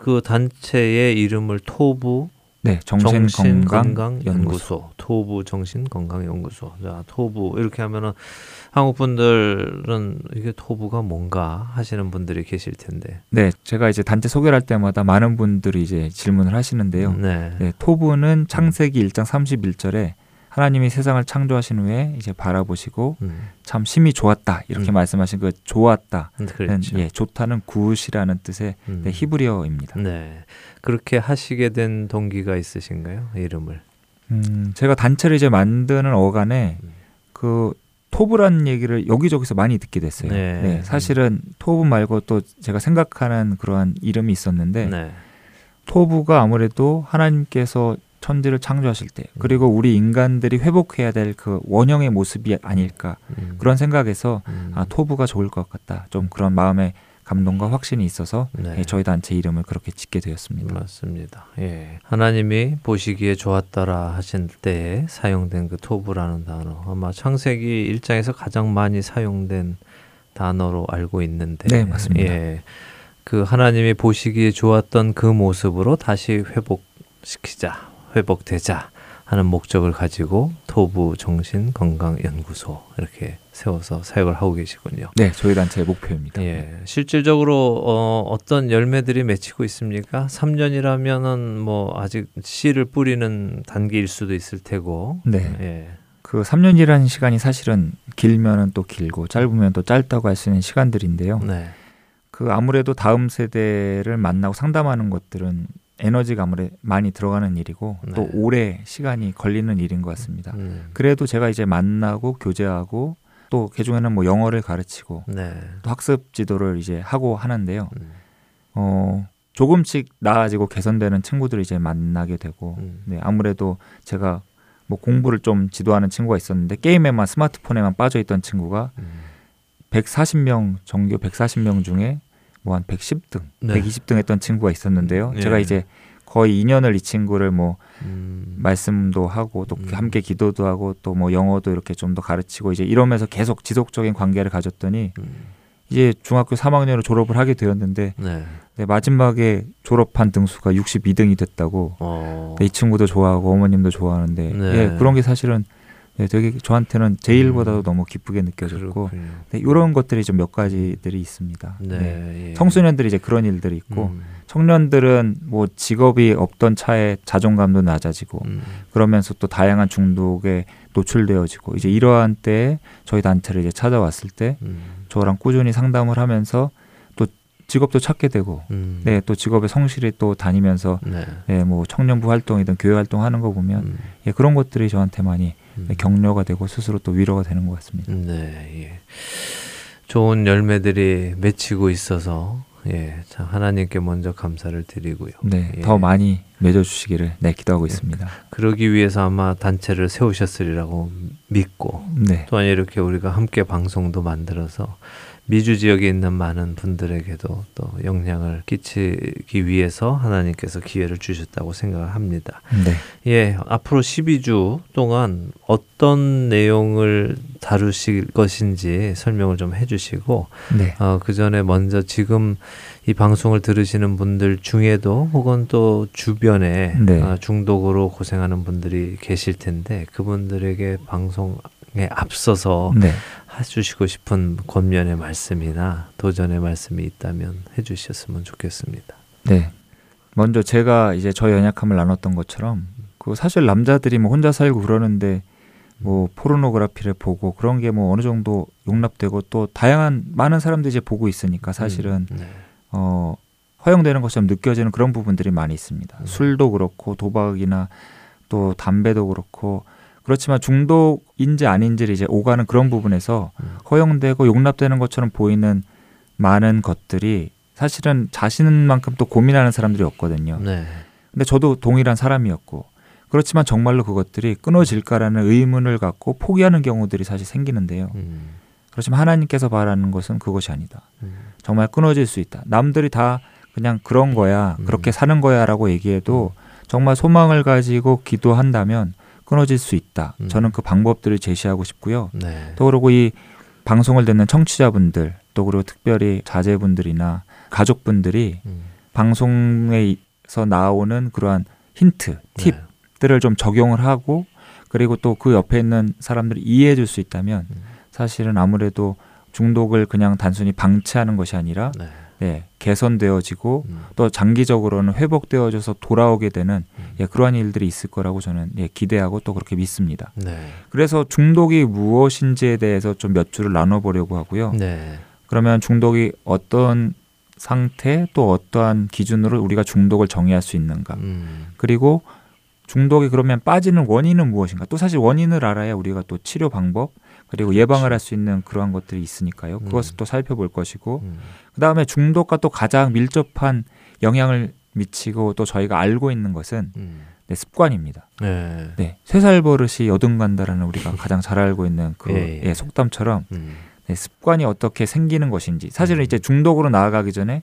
E: 그 단체의 이름을 토부
F: 네, 정신 건강 연구소.
E: 연구소, 토부 정신 건강 연구소. 자, 토부 이렇게 하면은 한국 분들은 이게 토부가 뭔가 하시는 분들이 계실 텐데.
F: 네, 제가 이제 단체 소개를 할 때마다 많은 분들이 이제 질문을 하시는데요.
E: 네.
F: 네, 토부는 창세기 1장 31절에 하나님이 세상을 창조하신 후에 이제 바라보시고
E: 음,
F: 참 심히 좋았다 이렇게
E: 음.
F: 말씀하신 그 좋았다. 는
E: 그렇죠.
F: 예, 좋다는 굿이라는 뜻의
E: 음.
F: 네, 히브리어입니다.
E: 네. 그렇게 하시게 된 동기가 있으신가요? 이름을.
F: 음, 제가 단체를 이제 만드는 어간에
E: 음.
F: 그 토부라는 얘기를 여기저기서 많이 듣게 됐어요.
E: 네.
F: 네, 사실은 토부 말고 또 제가 생각하는 그러한 이름이 있었는데
E: 네.
F: 토부가 아무래도 하나님께서 천지를 창조하실 때 그리고 우리 인간들이 회복해야 될 그 원형의 모습이 아닐까
E: 음.
F: 그런 생각에서
E: 음.
F: 아 토부가 좋을 것 같다 좀 그런 마음의 감동과 확신이 있어서
E: 네.
F: 예, 저희 단체 이름을 그렇게 짓게 되었습니다.
E: 맞습니다. 예. 하나님이 보시기에 좋았더라 하신 때에 사용된 그 토부라는 단어 아마 창세기 1장에서 가장 많이 사용된 단어로 알고 있는데
F: 네, 맞습니다.
E: 예. 그 하나님이 보시기에 좋았던 그 모습으로 다시 회복시키자. 회복되자 하는 목적을 가지고 토부 정신 건강 연구소 이렇게 세워서 사역을 하고 계시군요.
F: 네, 저희 단체의 목표입니다.
E: 예, 실질적으로 어, 어떤 열매들이 맺히고 있습니까? 3년이라면은 뭐 아직 씨를 뿌리는 단계일 수도 있을 테고.
F: 네.
E: 예.
F: 그 3년이라는 시간이 사실은 길면은 또 길고 짧으면 또 짧다고 할 수 있는 시간들인데요.
E: 네.
F: 그 아무래도 다음 세대를 만나고 상담하는 것들은 에너지가 아무래도 많이 들어가는 일이고 또
E: 네.
F: 오래 시간이 걸리는 일인 것 같습니다.
E: 음.
F: 그래도 제가 이제 만나고 교제하고 또 개중에는 뭐 영어를 가르치고
E: 네.
F: 또 학습 지도를 이제 하고 하는데요.
E: 음.
F: 어 조금씩 나아지고 개선되는 친구들을 이제 만나게 되고
E: 음.
F: 네 아무래도 제가 뭐 공부를 좀 지도하는 친구가 있었는데 게임에만 스마트폰에만 빠져 있던 친구가
E: 음.
F: 140명 전교 140명 중에 뭐 한 110등,
E: 네.
F: 120등 했던 친구가 있었는데요.
E: 예.
F: 제가 이제 거의 2년을 이 친구를 뭐
E: 음.
F: 말씀도 하고 또
E: 음.
F: 함께 기도도 하고 또 뭐 영어도 이렇게 좀 더 가르치고 이제 이러면서 계속 지속적인 관계를 가졌더니
E: 음.
F: 이제 중학교 3학년으로 졸업을 하게 되었는데
E: 네.
F: 네, 마지막에 졸업한 등수가 62등이 됐다고
E: 어.
F: 네, 이 친구도 좋아하고 어머님도 좋아하는데
E: 네.
F: 예, 그런 게 사실은 네, 되게 저한테는 제일보다도 너무 기쁘게 느껴졌고
E: 음.
F: 네, 이런 것들이 좀 몇 가지들이 있습니다.
E: 네.
F: 네.
E: 예.
F: 청소년들이 이제 그런 일들이 있고
E: 음,
F: 청년들은 뭐 직업이 없던 차에 자존감도 낮아지고
E: 음,
F: 그러면서 또 다양한 중독에 노출되어지고 이제 이러한 때에 저희 단체를 이제 찾아왔을 때
E: 음,
F: 저랑 꾸준히 상담을 하면서 또 직업도 찾게 되고
E: 음.
F: 네또 직업에 성실히 또 다니면서
E: 네.
F: 네, 뭐 청년부 활동이든 교회 활동 하는 거 보면
E: 음,
F: 예, 그런 것들이 저한테 많이
E: 음.
F: 네, 격려가 되고 스스로 또 위로가 되는 것 같습니다.
E: 네, 예. 좋은 열매들이 맺히고 있어서 예, 참 하나님께 먼저 감사를 드리고요.
F: 네,
E: 예.
F: 더 많이 맺어주시기를 네 기도하고 있습니다.
E: 그러기 위해서 아마 단체를 세우셨으리라고 믿고
F: 네,
E: 또한 이렇게 우리가 함께 방송도 만들어서 미주 지역에 있는 많은 분들에게도 또 영향을 끼치기 위해서 하나님께서 기회를 주셨다고 생각을 합니다.
F: 네,
E: 예, 앞으로 12주 동안 어떤 내용을 다루실 것인지 설명을 좀 해주시고,
F: 네,
E: 어, 그 전에 먼저 지금 이 방송을 들으시는 분들 중에도 혹은 또 주변에
F: 네.
E: 어, 중독으로 고생하는 분들이 계실 텐데 그분들에게 방송 에 앞서서
F: 네.
E: 해주시고 싶은 권면의 말씀이나 도전의 말씀이 있다면 해주셨으면 좋겠습니다.
F: 네. 먼저 제가 이제 저희 연약함을 나눴던 것처럼 그 사실 남자들이 뭐 혼자 살고 그러는데 뭐 포르노그래피를 보고 그런 게 뭐 어느 정도 용납되고 또 다양한 많은 사람들이 이제 보고 있으니까 사실은
E: 음, 네.
F: 어 허용되는 것처럼 느껴지는 그런 부분들이 많이 있습니다.
E: 네.
F: 술도 그렇고 도박이나 또 담배도 그렇고 그렇지만 중독인지 아닌지를 이제 오가는 그런 부분에서
E: 음.
F: 허용되고 용납되는 것처럼 보이는 많은 것들이 사실은 자신만큼 또 고민하는 사람들이 없거든요.
E: 네.
F: 근데 저도 동일한 사람이었고 그렇지만 정말로 그것들이 끊어질까라는 의문을 갖고 포기하는 경우들이 사실 생기는데요.
E: 음,
F: 그렇지만 하나님께서 바라는 것은 그것이 아니다.
E: 음,
F: 정말 끊어질 수 있다. 남들이 다 그냥 그런 거야,
E: 음.
F: 그렇게 사는 거야라고 얘기해도 정말 소망을 가지고 기도한다면 끊어질 수 있다.
E: 음.
F: 저는 그 방법들을 제시하고 싶고요.
E: 네.
F: 또 그리고 이 방송을 듣는 청취자분들, 또 그리고 특별히 자제분들이나 가족분들이
E: 음,
F: 방송에서 나오는 그러한 힌트,
E: 네.
F: 팁들을 좀 적용을 하고 그리고 또 그 옆에 있는 사람들이 이해해 줄 수 있다면
E: 음.
F: 사실은 아무래도 중독을 그냥 단순히 방치하는 것이 아니라
E: 네.
F: 네, 개선되어지고
E: 음,
F: 또 장기적으로는 회복되어져서 돌아오게 되는
E: 음.
F: 예, 그러한 일들이 있을 거라고 저는 예, 기대하고 또 그렇게 믿습니다.
E: 네.
F: 그래서 중독이 무엇인지에 대해서 좀 몇 줄을 나눠보려고 하고요.
E: 네.
F: 그러면 중독이 어떤 상태 또 어떠한 기준으로 우리가 중독을 정의할 수 있는가
E: 음,
F: 그리고 중독이 그러면 빠지는 원인은 무엇인가 또 사실 원인을 알아야 우리가 또 치료 방법 그리고 예방을 할 수 있는 그러한 것들이 있으니까요 그것을
E: 음.
F: 또 살펴볼 것이고
E: 음,
F: 그 다음에 중독과 또 가장 밀접한 영향을 미치고 또 저희가 알고 있는 것은
E: 음.
F: 네, 습관입니다.
E: 네.
F: 네, 쇠살 버릇이 여든 간다라는 우리가 가장 잘 알고 있는 그
E: 예, 예.
F: 예, 속담처럼
E: 음,
F: 네, 습관이 어떻게 생기는 것인지 사실은
E: 음.
F: 이제 중독으로 나아가기 전에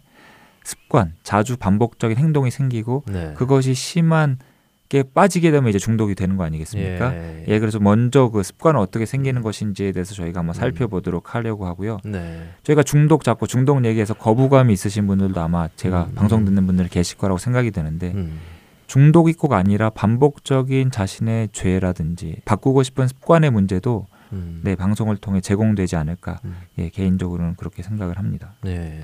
F: 습관, 자주 반복적인 행동이 생기고
E: 네.
F: 그것이 심한 게 빠지게 되면 이제 중독이 되는 거 아니겠습니까?
E: 예.
F: 예, 그래서 먼저 그 습관은 어떻게 생기는 것인지에 대해서 저희가 한번
E: 음.
F: 살펴보도록 하려고 하고요.
E: 네.
F: 저희가 중독 잡고 중독 얘기해서 거부감이 있으신 분들도 아마 제가
E: 음.
F: 방송 듣는 분들 계실 거라고 생각이 드는데
E: 음,
F: 중독이 꼭 아니라 반복적인 자신의 죄라든지 바꾸고 싶은 습관의 문제도
E: 음.
F: 네 방송을 통해 제공되지 않을까
E: 음.
F: 예, 개인적으로는 그렇게 생각을 합니다.
E: 네.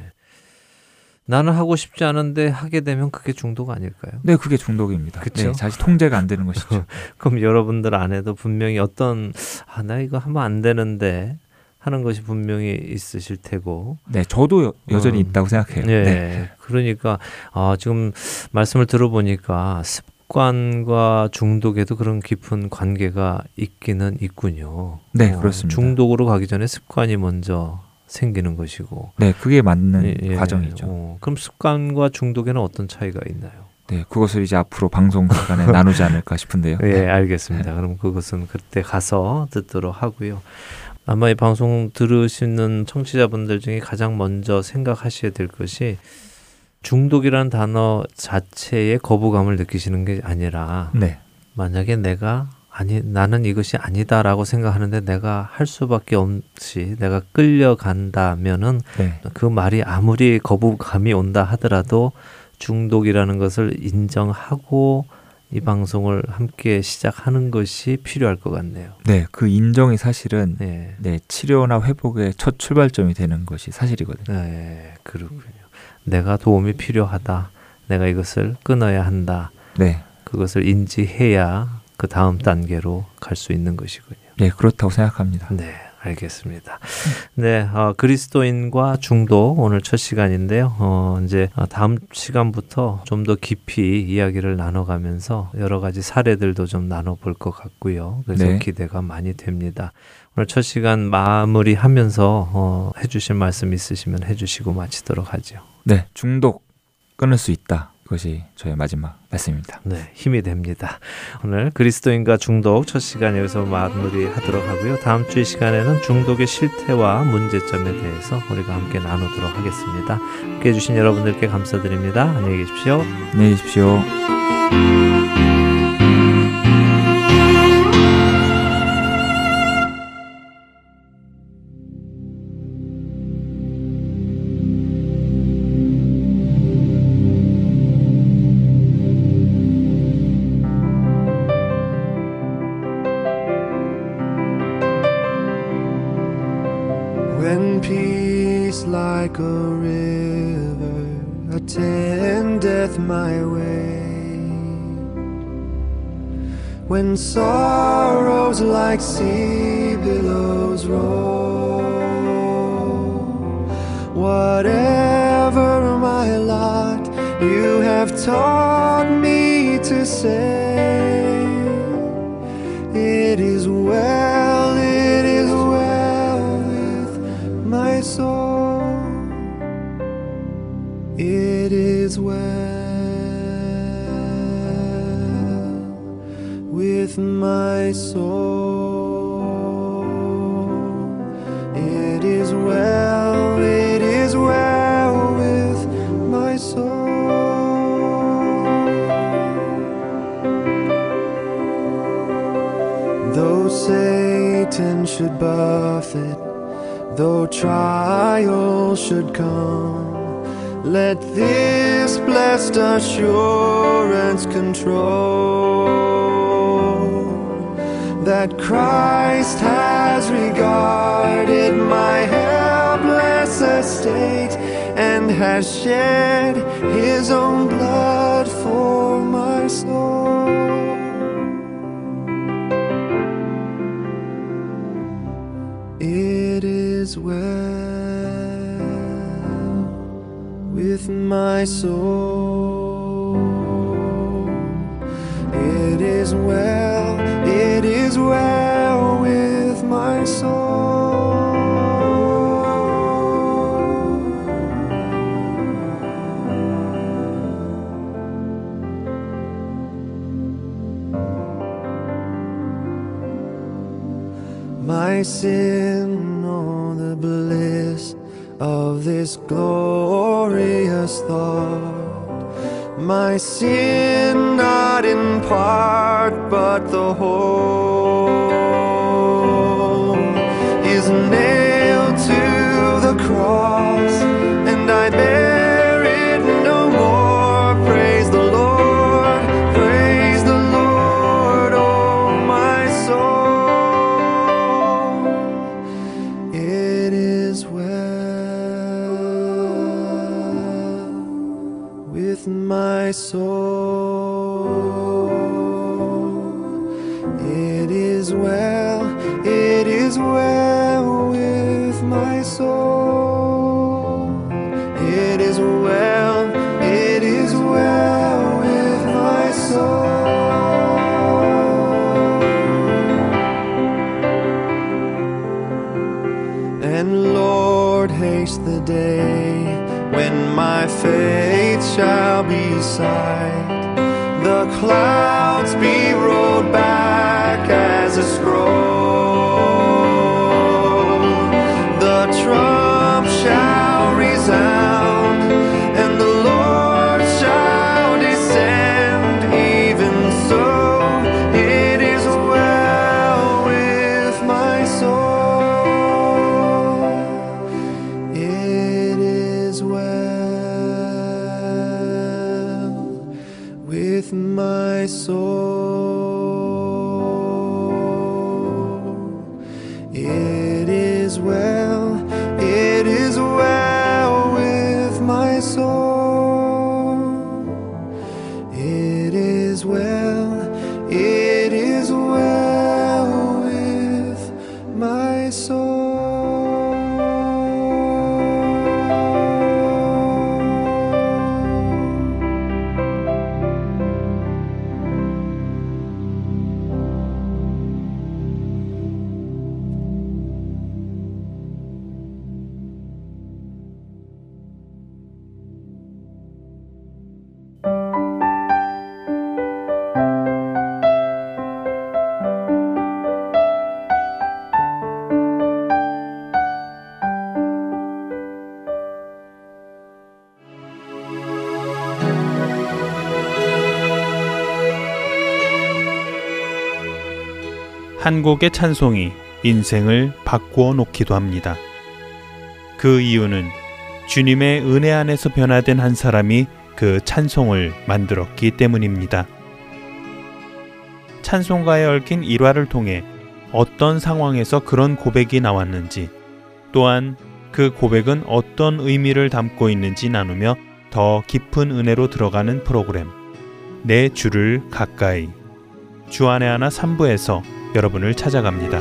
E: 나는 하고 싶지 않은데 하게 되면 그게 중독 아닐까요?
F: 네, 그게 중독입니다.
E: 그쵸?
F: 네, 자신 통제가 안 되는 것이죠.
E: 그럼 여러분들 안에도 분명히 어떤 아 나 이거 하면 안 되는데 하는 것이 분명히 있으실 테고
F: 네, 저도 여, 여전히
E: 음.
F: 있다고 생각해요.
E: 예.
F: 네.
E: 그러니까 아 지금 말씀을 들어보니까 습관과 중독에도 그런 깊은 관계가 있기는 있군요.
F: 네, 그렇습니다.
E: 중독으로 가기 전에 습관이 먼저 생기는 것이고
F: 네, 그게 맞는
E: 예, 예.
F: 과정이죠.
E: 어, 그럼 습관과 중독에는 어떤 차이가 있나요?
F: 네, 그것을 이제 앞으로 방송 시간에 나누지 않을까 싶은데요.
E: 예,
F: 네.
E: 알겠습니다. 그럼 그것은 그때 가서 듣도록 하고요. 아마 이 방송 들으시는 청취자분들 중에 가장 먼저 생각하셔야 될 것이 중독이라는 단어 자체에 거부감을 느끼시는 게 아니라
F: 네,
E: 만약에 내가 아니 나는 이것이 아니다라고 생각하는데 내가 할 수밖에 없이 내가 끌려간다면은
F: 네,
E: 그 말이 아무리 거부감이 온다 하더라도 중독이라는 것을 인정하고 이 방송을 함께 시작하는 것이 필요할 것 같네요.
F: 네, 그 인정이 사실은
E: 네.
F: 네, 치료나 회복의 첫 출발점이 되는 것이 사실이거든요.
E: 네, 그렇군요. 내가 도움이 필요하다. 내가 이것을 끊어야 한다.
F: 네.
E: 그것을 인지해야 그 다음 단계로 갈 수 있는 것이군요.
F: 네, 그렇다고 생각합니다.
E: 네, 알겠습니다. 네, 어, 그리스도인과 중독 오늘 첫 시간인데요. 어, 이제 어, 다음 시간부터 좀 더 깊이 이야기를 나눠가면서 여러 가지 사례들도 좀 나눠볼 것 같고요. 그래서
F: 네.
E: 기대가 많이 됩니다. 오늘 첫 시간 마무리하면서 어, 해주실 말씀 있으시면 해주시고 마치도록 하죠.
F: 네, 중독 끊을 수 있다. 그것이 저의 마지막 말씀입니다.
E: 네, 힘이 됩니다. 오늘 그리스도인과 중독 첫 시간 여기서 마무리하도록 하고요. 다음 주이 시간에는 중독의 실태와 문제점에 대해서 우리가 함께 나누도록 하겠습니다. 함께 해주신 여러분들께 감사드립니다. 안녕히 계십시오.
F: 안녕히 계십시오.
C: When sorrows like sea billows roll, whatever my lot, you have taught me to say, It is well, my soul. It is well, it is well with my soul. Though Satan should buffet, though trial should come, let this blessed assurance control that Christ has regarded my helpless estate and has shed his own blood for my soul. It is well with my soul. It is well, it is well with my soul. My sin, oh, the bliss of this glorious thought. My sin, not in part, but the whole, is nailed to the cross, shall be sight. The clouds
G: 한 곡의 찬송이 인생을 바꾸어 놓기도 합니다. 그 이유는 주님의 은혜 안에서 변화된 한 사람이 그 찬송을 만들었기 때문입니다. 찬송가에 얽힌 일화를 통해 어떤 상황에서 그런 고백이 나왔는지 또한 그 고백은 어떤 의미를 담고 있는지 나누며 더 깊은 은혜로 들어가는 프로그램 내 주를 가까이 주안의 하나 3부에서 여러분을 찾아갑니다.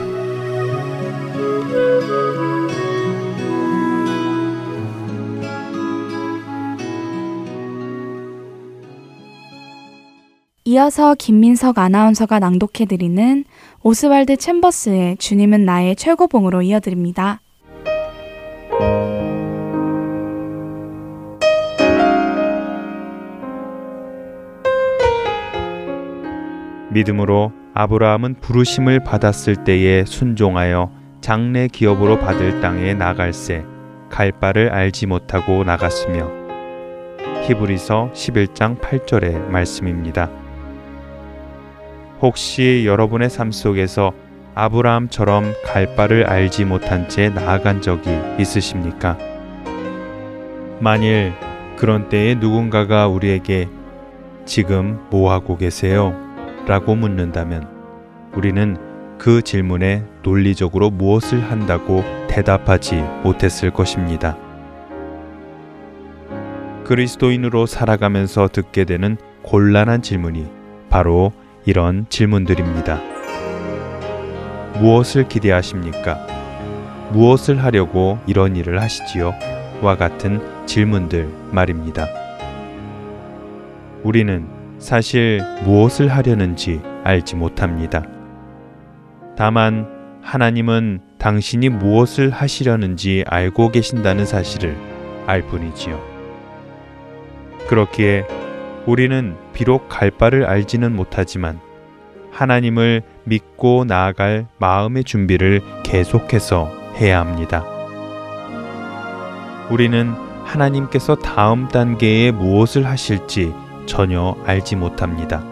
B: 이어서 김민석 아나운서가 낭독해드리는 오스왈드 챔버스의 주님은 나의 최고봉으로 이어드립니다.
G: 믿음으로 아브라함은 부르심을 받았을 때에 순종하여 장래 기업으로 받을 땅에 나갈새 갈 바를 알지 못하고 나갔으며 히브리서 11장 8절의 말씀입니다. 혹시 여러분의 삶 속에서 아브라함처럼 갈 바를 알지 못한 채 나아간 적이 있으십니까? 만일 그런 때에 누군가가 우리에게 지금 뭐 하고 계세요? 라고 묻는다면 우리는 그 질문에 논리적으로 무엇을 한다고 대답하지 못했을 것입니다. 그리스도인으로 살아가면서 듣게 되는 곤란한 질문이 바로 이런 질문들입니다. 무엇을 기대하십니까? 무엇을 하려고 이런 일을 하시지요? 와 같은 질문들 말입니다. 우리는 사실 무엇을 하려는지 알지 못합니다. 다만 하나님은 당신이 무엇을 하시려는지 알고 계신다는 사실을 알 뿐이지요. 그렇기에 우리는 비록 갈 바를 알지는 못하지만 하나님을 믿고 나아갈 마음의 준비를 계속해서 해야 합니다. 우리는 하나님께서 다음 단계에 무엇을 하실지 전혀 알지 못합니다.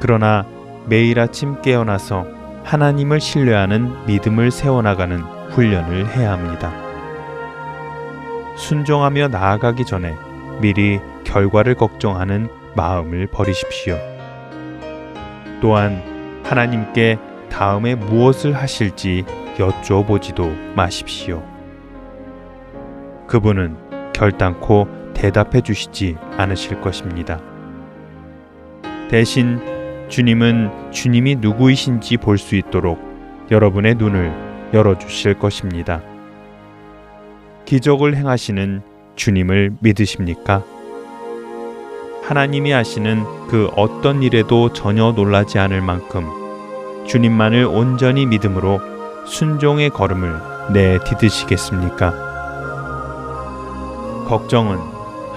G: 그러나 매일 아침 깨어나서 하나님을 신뢰하는 믿음을 세워나가는 훈련을 해야 합니다. 순종하며 나아가기 전에 미리 결과를 걱정하는 마음을 버리십시오. 또한 하나님께 다음에 무엇을 하실지 여쭤보지도 마십시오. 그분은 결단코 대답해 주시지 않으실 것입니다. 대신 주님은 주님이 누구이신지 볼 수 있도록 여러분의 눈을 열어주실 것입니다. 기적을 행하시는 주님을 믿으십니까? 하나님이 하시는 그 어떤 일에도 전혀 놀라지 않을 만큼 주님만을 온전히 믿음으로 순종의 걸음을 내디드시겠습니까? 걱정은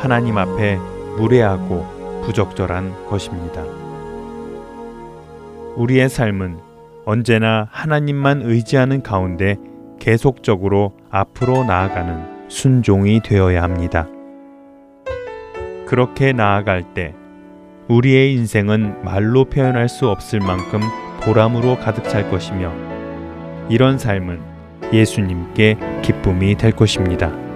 G: 하나님 앞에 무례하고 부적절한 것입니다. 우리의 삶은 언제나 하나님만 의지하는 가운데 계속적으로 앞으로 나아가는 순종이 되어야 합니다. 그렇게 나아갈 때 우리의 인생은 말로 표현할 수 없을 만큼 보람으로 가득 찰 것이며 이런 삶은 예수님께 기쁨이 될 것입니다.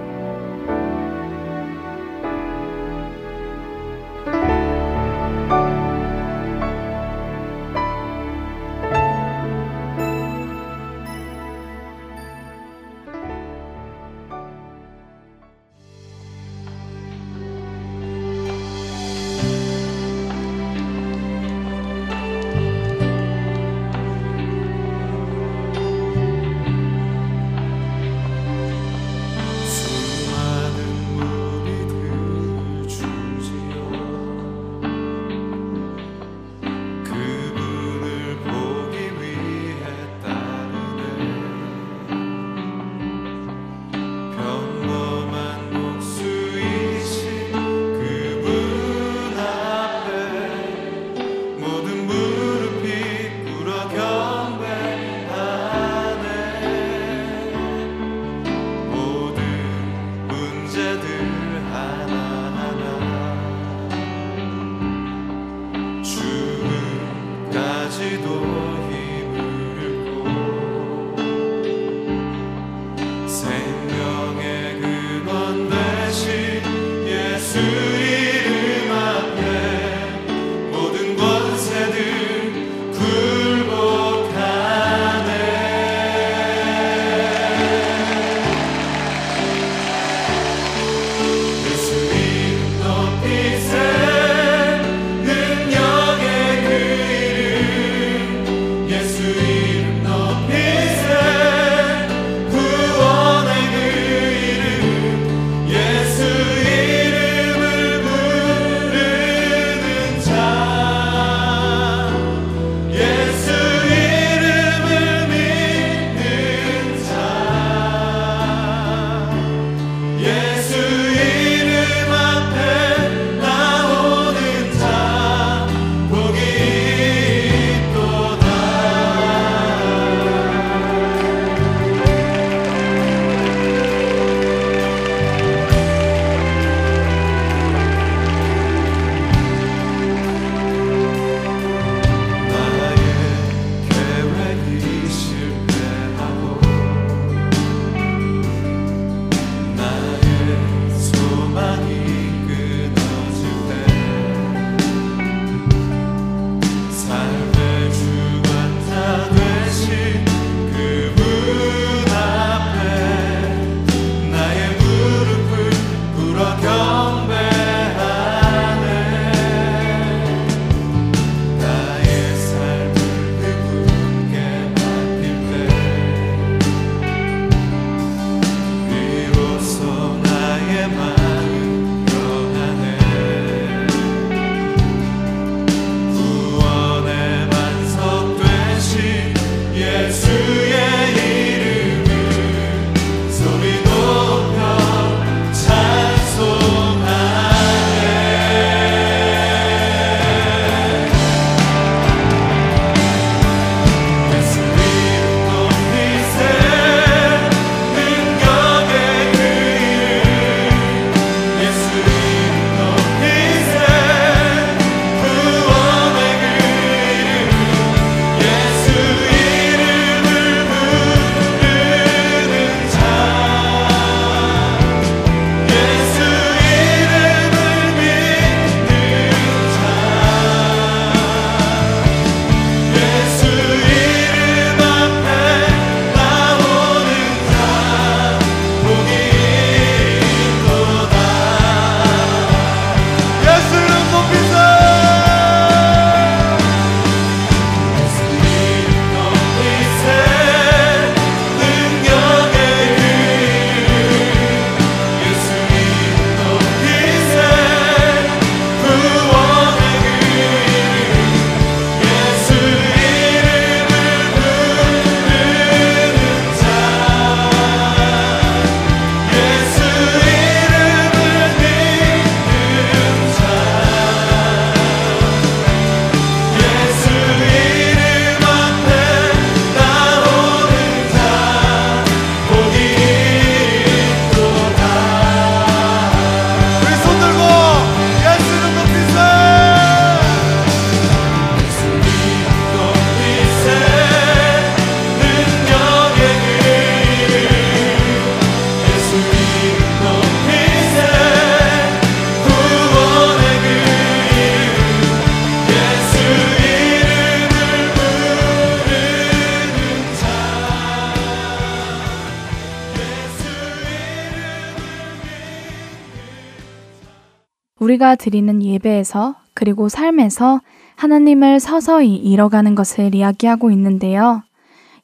B: 우리가 드리는 예배에서 그리고 삶에서 하나님을 서서히 잃어가는 것을 이야기하고 있는데요.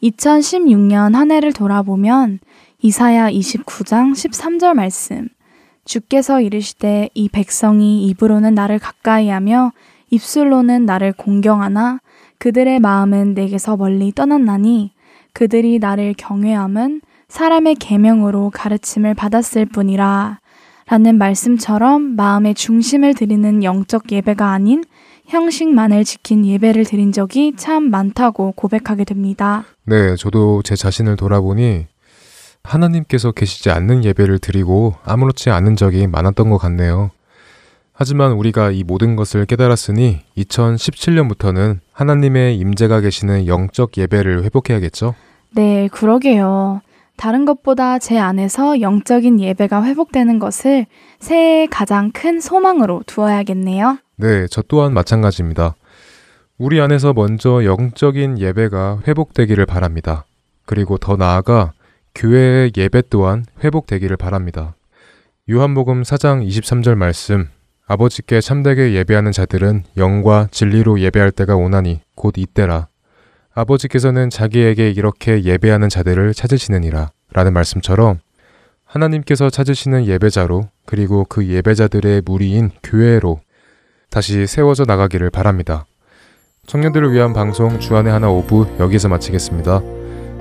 B: 2016년 한 해를 돌아보면 이사야 29장 13절 말씀 주께서 이르시되 이 백성이 입으로는 나를 가까이하며 입술로는 나를 공경하나 그들의 마음은 내게서 멀리 떠났나니 그들이 나를 경외함은 사람의 계명으로 가르침을 받았을 뿐이라 라는 말씀처럼 마음의 중심을 드리는 영적 예배가 아닌 형식만을 지킨 예배를 드린 적이 참 많다고 고백하게 됩니다.
A: 네, 저도 제 자신을 돌아보니 하나님께서 계시지 않는 예배를 드리고 아무렇지 않은 적이 많았던 것 같네요. 하지만 우리가 이 모든 것을 깨달았으니 2017년부터는 하나님의 임재가 계시는 영적 예배를 회복해야겠죠?
B: 네, 그러게요. 다른 것보다 제 안에서 영적인 예배가 회복되는 것을 새해의 가장 큰 소망으로 두어야겠네요.
A: 네, 저 또한 마찬가지입니다. 우리 안에서 먼저 영적인 예배가 회복되기를 바랍니다. 그리고 더 나아가 교회의 예배 또한 회복되기를 바랍니다. 요한복음 4장 23절 말씀 아버지께 참되게 예배하는 자들은 영과 진리로 예배할 때가 오나니 곧 이때라. 아버지께서는 자기에게 이렇게 예배하는 자들을 찾으시느니라. 라는 말씀처럼 하나님께서 찾으시는 예배자로 그리고 그 예배자들의 무리인 교회로 다시 세워져 나가기를 바랍니다. 청년들을 위한 방송 주안의 하나 오부 여기서 마치겠습니다.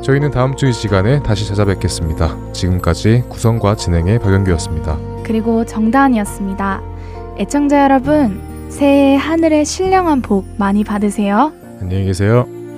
A: 저희는 다음 주 이 시간에 다시 찾아뵙겠습니다. 지금까지 구성과 진행의 박영규였습니다.
B: 그리고 정다은이었습니다. 애청자 여러분, 새해 하늘의 신령한 복 많이 받으세요.
A: 안녕히 계세요.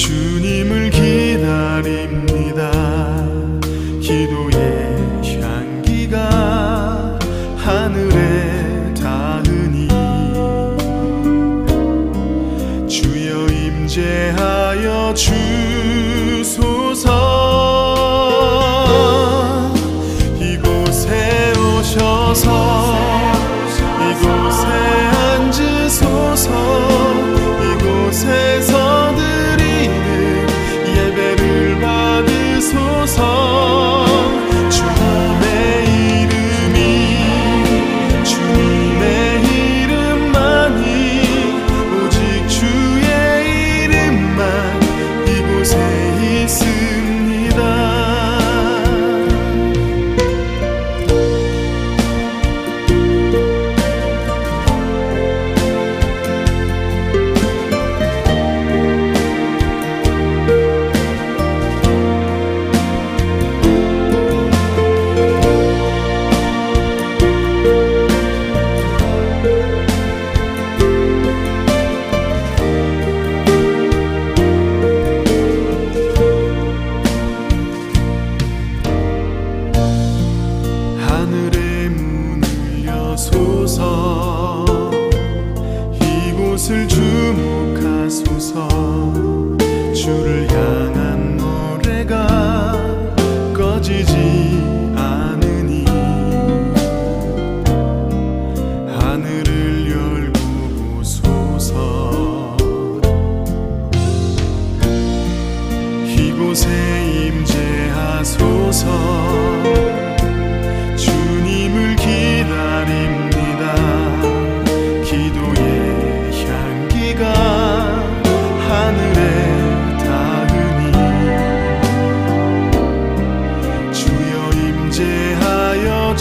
H: 주님을 기다립니다. 기도의 향기가 하늘에 닿으니 주여 임재하여 주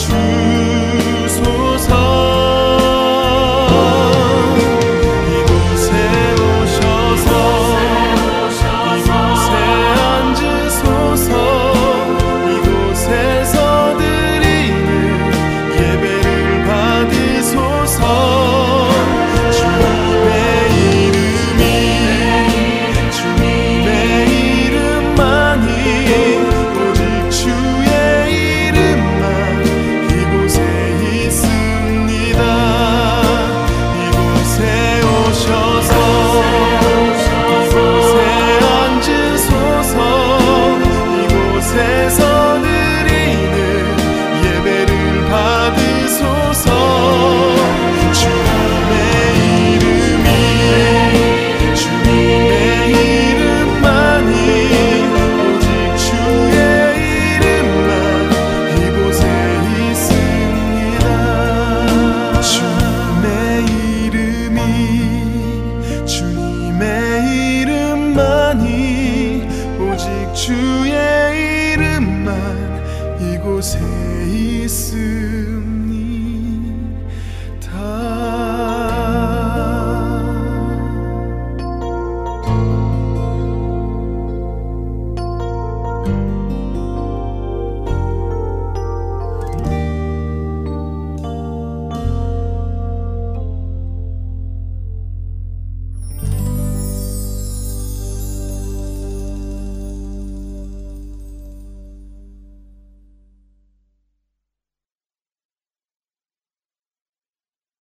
H: true.